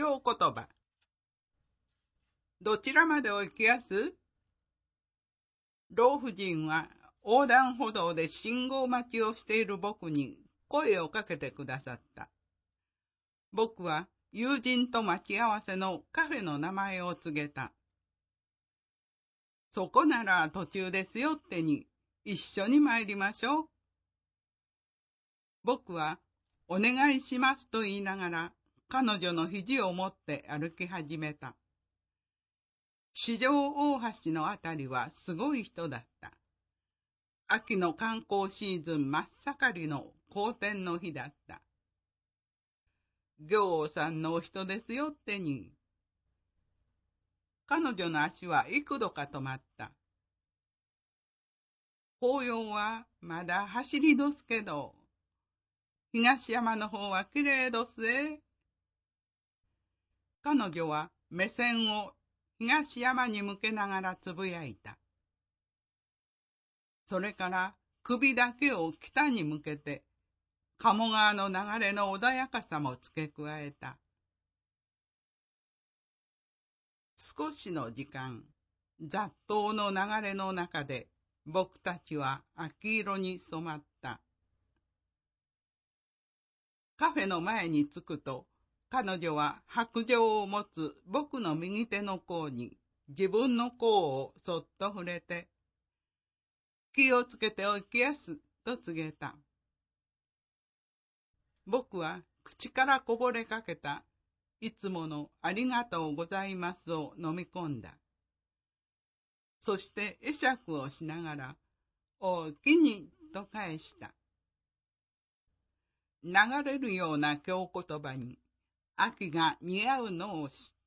今日言葉。どちらまでお行きやす？老婦人は横断歩道で信号待ちをしている僕に声をかけてくださった。僕は友人と待ち合わせのカフェの名前を告げた。そこなら途中ですよってに一緒に参りましょう。僕はお願いしますと言いながら彼女の肘を持って歩き始めた。四条大橋のあたりはすごい人だった。秋の観光シーズン真っ盛りの好天の日だった。行さんのお人ですよってに。彼女の足は幾度か止まった。紅葉はまだ走りどすけど、東山の方は綺麗どすえ。彼女は目線を東山に向けながらつぶやいた。それから首だけを北に向けて、鴨川の流れの穏やかさも付け加えた。少しの時間、雑踏の流れの中で僕たちは秋色に染まった。カフェの前に着くと、彼女は白状を持つ僕の右手の甲に自分の甲をそっと触れて、気をつけておきやすと告げた。僕は口からこぼれかけたいつものありがとうございますを飲み込んだ。そして会釈をしながら、おおきにと返した。流れるような京言葉に、秋が似合うのを知っ